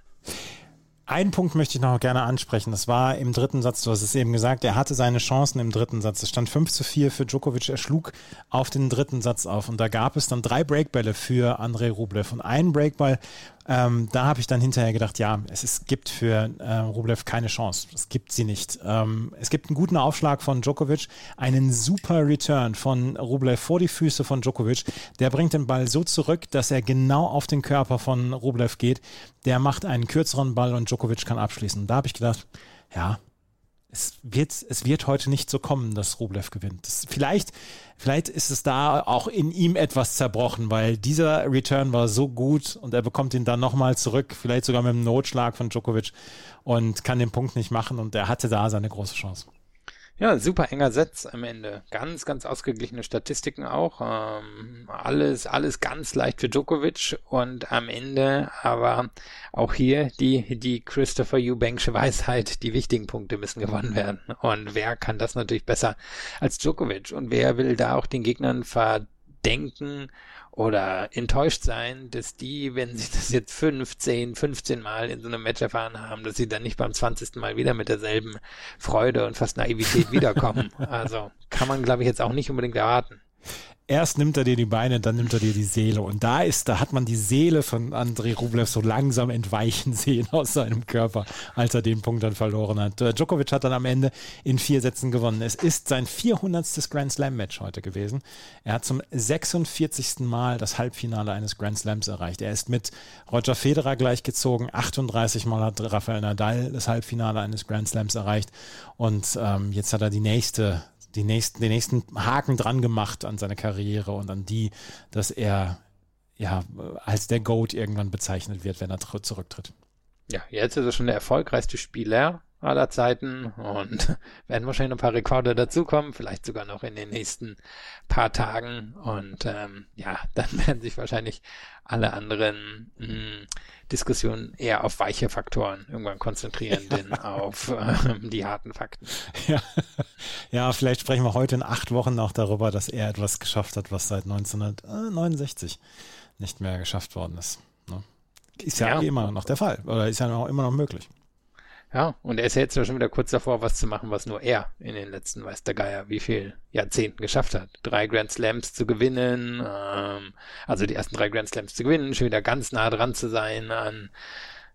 [SPEAKER 1] Einen Punkt möchte ich noch gerne ansprechen. Das war im dritten Satz, du hast es eben gesagt, er hatte seine Chancen im dritten Satz. Es stand 5 zu 4 für Djokovic. Er schlug auf den dritten Satz auf und da gab es dann drei Breakbälle für Andrei Rublev. Und einen Breakball ähm, da habe ich dann hinterher gedacht, ja, es ist, gibt für äh, Rublev keine Chance. Es gibt sie nicht. Ähm, es gibt einen guten Aufschlag von Djokovic, einen super Return von Rublev vor die Füße von Djokovic. Der bringt den Ball so zurück, dass er genau auf den Körper von Rublev geht. Der macht einen kürzeren Ball und Djokovic kann abschließen. Da habe ich gedacht, ja, es wird, es wird heute nicht so kommen, dass Rublev gewinnt. Das, vielleicht, vielleicht ist es da auch in ihm etwas zerbrochen, weil dieser Return war so gut und er bekommt ihn dann nochmal zurück, vielleicht sogar mit einem Notschlag von Djokovic und kann den Punkt nicht machen und er hatte da seine große Chance.
[SPEAKER 2] Ja, super enger Satz am Ende. Ganz, ganz ausgeglichene Statistiken auch. Ähm, alles, alles ganz leicht für Djokovic und am Ende aber auch hier die, die Christopher Eubanksche Weisheit, die wichtigen Punkte müssen gewonnen werden. Und wer kann das natürlich besser als Djokovic? Und wer will da auch den Gegnern verdenken oder enttäuscht sein, dass die, wenn sie das jetzt 15, 15 Mal in so einem Match erfahren haben, dass sie dann nicht beim 20. Mal wieder mit derselben Freude und fast Naivität wiederkommen. *laughs* Also kann man, glaube ich, jetzt auch nicht unbedingt erwarten
[SPEAKER 1] erst nimmt er dir die Beine, dann nimmt er dir die Seele. Und da ist, da hat man die Seele von Andrei Rublev so langsam entweichen *laughs* sehen aus seinem Körper, als er den Punkt dann verloren hat. Äh, Djokovic hat dann am Ende in vier Sätzen gewonnen. Es ist sein 400. Grand Slam Match heute gewesen. Er hat zum 46. Mal das Halbfinale eines Grand Slams erreicht. Er ist mit Roger Federer gleichgezogen. 38 Mal hat Rafael Nadal das Halbfinale eines Grand Slams erreicht. Und ähm, jetzt hat er die nächste die nächsten, den nächsten Haken dran gemacht an seine Karriere und an die, dass er ja als der GOAT irgendwann bezeichnet wird, wenn er zurücktritt.
[SPEAKER 2] Ja, jetzt ist er schon der erfolgreichste Spieler aller Zeiten und *laughs* werden wahrscheinlich ein paar Rekorde dazukommen, vielleicht sogar noch in den nächsten paar Tagen und ähm, ja, *laughs* dann werden sich wahrscheinlich alle anderen mh, hm, Diskussionen eher auf weiche Faktoren irgendwann konzentrieren, *laughs* ja. denn auf ähm, die harten Fakten. *laughs*
[SPEAKER 1] Ja. ja, vielleicht sprechen wir heute in acht Wochen noch darüber, dass er etwas geschafft hat, was seit 1969 nicht mehr geschafft worden ist. Ne? Ist ja, ja immer noch der Fall oder ist ja noch, immer noch möglich.
[SPEAKER 2] Ja, und er ist ja jetzt schon wieder kurz davor, was zu machen, was nur er in den letzten, weiß der Geier, wie viel Jahrzehnten geschafft hat. Drei Grand Slams zu gewinnen, ähm, also die ersten drei Grand Slams zu gewinnen, schon wieder ganz nah dran zu sein an,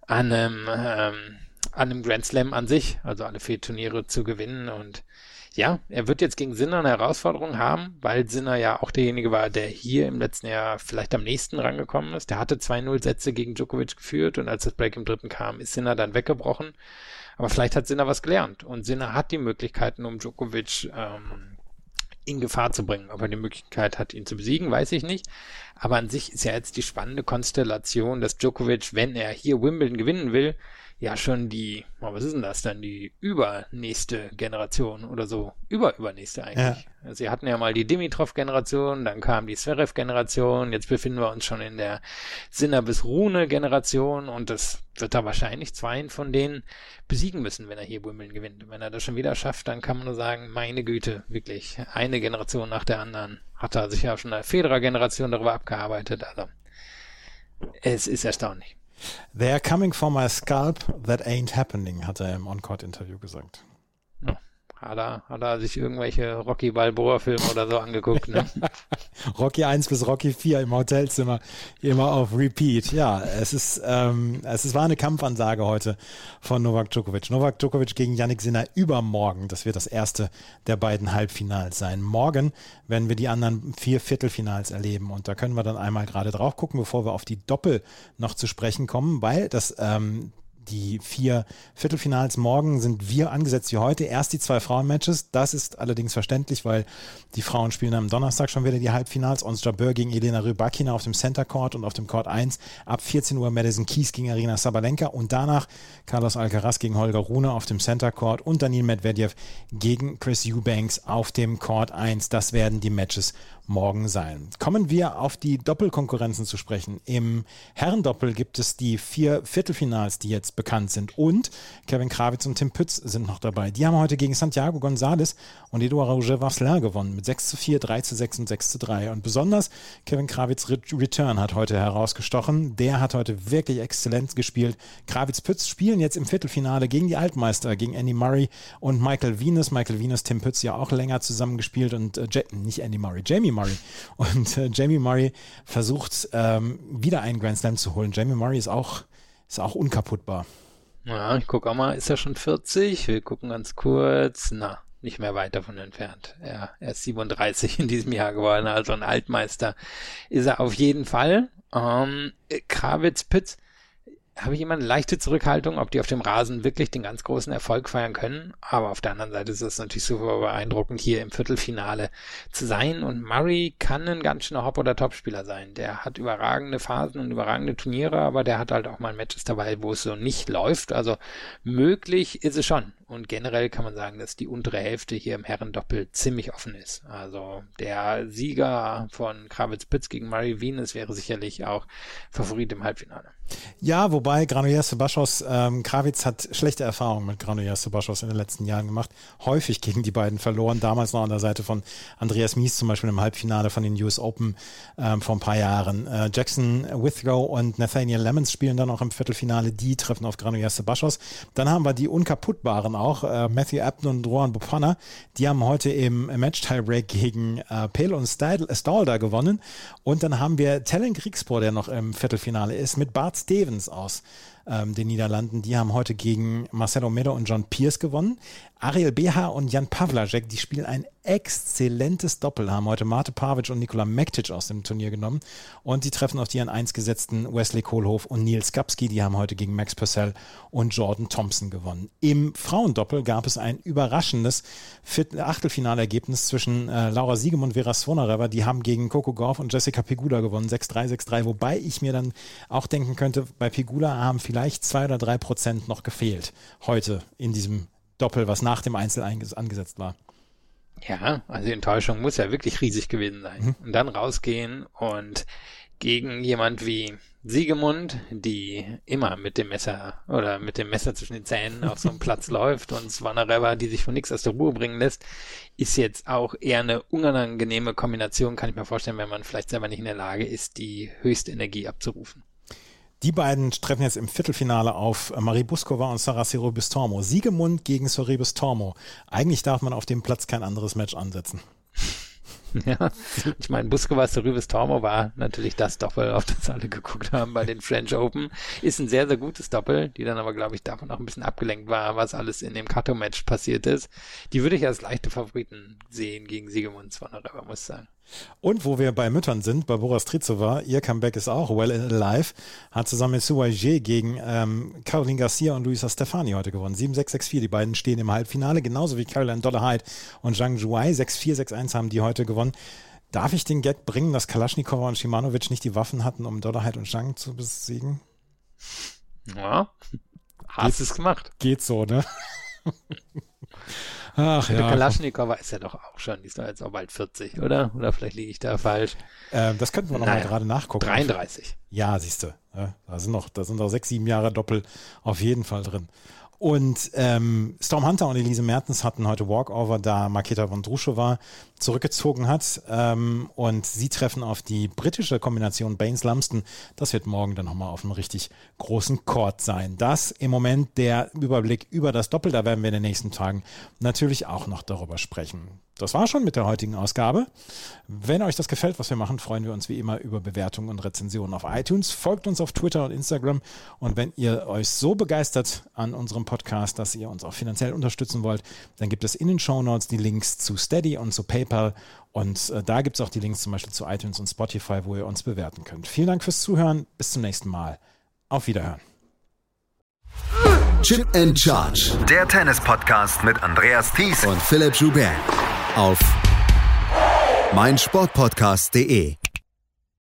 [SPEAKER 2] an einem, ähm, an einem Grand Slam an sich, also alle vier Turniere zu gewinnen und ja, er wird jetzt gegen Sinner eine Herausforderung haben, weil Sinner ja auch derjenige war, der hier im letzten Jahr vielleicht am nächsten rangekommen ist. Der hatte 2-0 Sätze gegen Djokovic geführt und als das Break im dritten kam, ist Sinner dann weggebrochen. Aber vielleicht hat Sinner was gelernt und Sinner hat die Möglichkeiten, um Djokovic ähm, in Gefahr zu bringen. Ob er die Möglichkeit hat, ihn zu besiegen, weiß ich nicht. Aber an sich ist ja jetzt die spannende Konstellation, dass Djokovic, wenn er hier Wimbledon gewinnen will, ja schon die, oh, was ist denn das dann, die übernächste Generation oder so, überübernächste eigentlich. Ja. Sie hatten ja mal die Dimitrov-Generation, dann kam die Zverev-Generation, jetzt befinden wir uns schon in der Sinner bis Rune-Generation und das wird da wahrscheinlich zwei von denen besiegen müssen, wenn er hier Wimbledon gewinnt. Wenn er das schon wieder schafft, dann kann man nur sagen, meine Güte, wirklich, eine Generation nach der anderen hat er sich ja schon eine Federer-Generation darüber abgearbeitet, also es ist erstaunlich.
[SPEAKER 1] They're coming for my scalp, that ain't happening, hat er im On-Court-Interview gesagt.
[SPEAKER 2] Hat er, hat er sich irgendwelche Rocky Balboa-Filme oder so angeguckt, ne? *laughs*
[SPEAKER 1] Rocky 1 bis Rocky 4 im Hotelzimmer, immer auf Repeat. Ja, es ist, ähm, es ist, war eine Kampfansage heute von Novak Djokovic. Novak Djokovic gegen Yannick Sinner übermorgen. Das wird das erste der beiden Halbfinals sein. Morgen werden wir die anderen vier Viertelfinals erleben und da können wir dann einmal gerade drauf gucken, bevor wir auf die Doppel noch zu sprechen kommen, weil das ähm, die vier Viertelfinals morgen sind wir angesetzt wie heute. Erst die zwei Frauenmatches. Das ist allerdings verständlich, weil die Frauen spielen am Donnerstag schon wieder die Halbfinals. Ons Jabeur gegen Elena Rybakina auf dem Center Court und auf dem Court 1. Ab 14 Uhr Madison Keys gegen Arina Sabalenka und danach Carlos Alcaraz gegen Holger Rune auf dem Center Court und Daniel Medvedev gegen Chris Eubanks auf dem Court 1. Das werden die Matches morgen sein. Kommen wir auf die Doppelkonkurrenzen zu sprechen. Im Herrendoppel gibt es die vier Viertelfinals, die jetzt bekannt sind. Und Kevin Krawitz und Tim Pütz sind noch dabei. Die haben heute gegen Santiago González und Eduard Roger Vasselin gewonnen mit 6 zu 4, 3 zu 6 und 6 zu 3. Und besonders Kevin Krawitz Return hat heute herausgestochen. Der hat heute wirklich exzellent gespielt. Krawitz Pütz spielen jetzt im Viertelfinale gegen die Altmeister, gegen Andy Murray und Michael Venus. Michael Venus, Tim Pütz ja auch länger zusammengespielt und äh, nicht Andy Murray, Jamie Murray. Und äh, Jamie Murray versucht ähm, wieder einen Grand Slam zu holen. Jamie Murray ist auch, ist auch unkaputtbar.
[SPEAKER 2] Ja, ich gucke auch mal, ist er schon 40? Wir gucken ganz kurz. Na, nicht mehr weit davon entfernt. Ja, er ist 37 in diesem Jahr geworden, also ein Altmeister ist er auf jeden Fall. Ähm, Krawitz Pütz habe ich immer eine leichte Zurückhaltung, ob die auf dem Rasen wirklich den ganz großen Erfolg feiern können. Aber auf der anderen Seite ist es natürlich super beeindruckend, hier im Viertelfinale zu sein. Und Murray kann ein ganz schöner Hop- oder Topspieler sein. Der hat überragende Phasen und überragende Turniere, aber der hat halt auch mal Matches dabei, wo es so nicht läuft. Also möglich ist es schon. Und generell kann man sagen, dass die untere Hälfte hier im Herrendoppel ziemlich offen ist. Also der Sieger von Kravitz-Pitz gegen Murray Venus wäre sicherlich auch Favorit im Halbfinale.
[SPEAKER 1] Ja, wobei Granollers Sebastos, ähm, Kravitz hat schlechte Erfahrungen mit Granollers Sebastos in den letzten Jahren gemacht. Häufig gegen die beiden verloren. Damals noch an der Seite von Andreas Mies zum Beispiel im Halbfinale von den US Open ähm, vor ein paar Jahren. Äh, Jackson Withrow und Nathaniel Lemons spielen dann auch im Viertelfinale. Die treffen auf Granollers Sebastos. Dann haben wir die unkaputtbaren auch, äh, Matthew Abden und Rohan Bopana. Die haben heute im Match-Tiebreak gegen äh, Pale und Stalder gewonnen. Und dann haben wir Tellen Kriegspor, der noch im Viertelfinale ist, mit Bart Stevens aus ähm, den Niederlanden. Die haben heute gegen Marcelo Melo und John Pierce gewonnen. Ariel Beha und Jan Pavlacek, die spielen ein exzellentes Doppel, haben heute Mate Pavic und Nikola Mektic aus dem Turnier genommen. Und sie treffen auf die an 1 gesetzten Wesley Kohlhoff und Nils Skapski, die haben heute gegen Max Purcell und Jordan Thompson gewonnen. Im Frauendoppel gab es ein überraschendes Achtelfinalergebnis zwischen äh, Laura Siegem und Vera Svonareva, die haben gegen Coco Gauff und Jessica Pegula gewonnen, 6-3, 6-3, wobei ich mir dann auch denken könnte, bei Pegula haben vielleicht zwei oder drei Prozent noch gefehlt heute in diesem Doppel, was nach dem Einzel angesetzt war.
[SPEAKER 2] Ja, also die Enttäuschung muss ja wirklich riesig gewesen sein. Mhm. Und dann rausgehen und gegen jemand wie Siegemund, die immer mit dem Messer oder mit dem Messer zwischen den Zähnen auf so einem *laughs* Platz läuft und Swanareva, die sich von nichts aus der Ruhe bringen lässt, ist jetzt auch eher eine unangenehme Kombination, kann ich mir vorstellen, wenn man vielleicht selber nicht in der Lage ist, die höchste Energie abzurufen.
[SPEAKER 1] Die beiden treffen jetzt im Viertelfinale auf Marie Buskova und Sarah Sorribes-Tormo. Siegemund gegen Sorribes-Tormo. Eigentlich darf man auf dem Platz kein anderes Match ansetzen. *laughs*
[SPEAKER 2] Ja, ich meine, Buskova Sorribes Tormo war natürlich das Doppel, auf das alle geguckt haben bei den French Open. Ist ein sehr, sehr gutes Doppel, die dann aber, glaube ich, davon auch ein bisschen abgelenkt war, was alles in dem Kato-Match passiert ist. Die würde ich als leichte Favoriten sehen gegen Siegemund Zvonareva, muss ich sagen.
[SPEAKER 1] Und wo wir bei Müttern sind, bei Boris Trizova, ihr Comeback ist auch well alive, hat zusammen mit Suwaje gegen ähm, Caroline Garcia und Luisa Stefani heute gewonnen. 7-6-6-4, die beiden stehen im Halbfinale, genauso wie Caroline Dollarhide und Zhang Zhuai. 6-4, 6-1 haben die heute gewonnen. Darf ich den Gag bringen, dass Kalaschnikova und Shimanovic nicht die Waffen hatten, um Dollarhide und Zhang zu besiegen?
[SPEAKER 2] Ja, hast es gemacht.
[SPEAKER 1] Geht so, ne? *laughs*
[SPEAKER 2] Ach ja. Kalaschnikowa ist ja doch auch schon, die ist doch jetzt auch bald 40, oder? Oder vielleicht liege ich da falsch.
[SPEAKER 1] Ähm, das könnten wir nochmal naja, gerade nachgucken.
[SPEAKER 2] 33.
[SPEAKER 1] Ja, siehst du. Ja, da sind noch, da sind noch sechs, sieben Jahre Doppel auf jeden Fall drin. Und ähm, Storm Hunter und Elise Mertens hatten heute Walkover, da Maketa Vondrushova zurückgezogen hat. Ähm, und sie treffen auf die britische Kombination Baines Lumsden. Das wird morgen dann nochmal auf einem richtig großen Court sein. Das im Moment der Überblick über das Doppel. Da werden wir in den nächsten Tagen natürlich auch noch darüber sprechen. Das war schon mit der heutigen Ausgabe. Wenn euch das gefällt, was wir machen, freuen wir uns wie immer über Bewertungen und Rezensionen auf iTunes. Folgt uns auf Twitter und Instagram. Und wenn ihr euch so begeistert an unserem Podcast, dass ihr uns auch finanziell unterstützen wollt, dann gibt es in den Show Notes die Links zu Steady und zu PayPal. Und äh, da gibt es auch die Links zum Beispiel zu iTunes und Spotify, wo ihr uns bewerten könnt. Vielen Dank fürs Zuhören. Bis zum nächsten Mal. Auf Wiederhören.
[SPEAKER 3] Chip and Charge.
[SPEAKER 4] Der Tennis-Podcast mit Andreas Thies
[SPEAKER 3] und Philipp Joubert auf meinsportpodcast.de.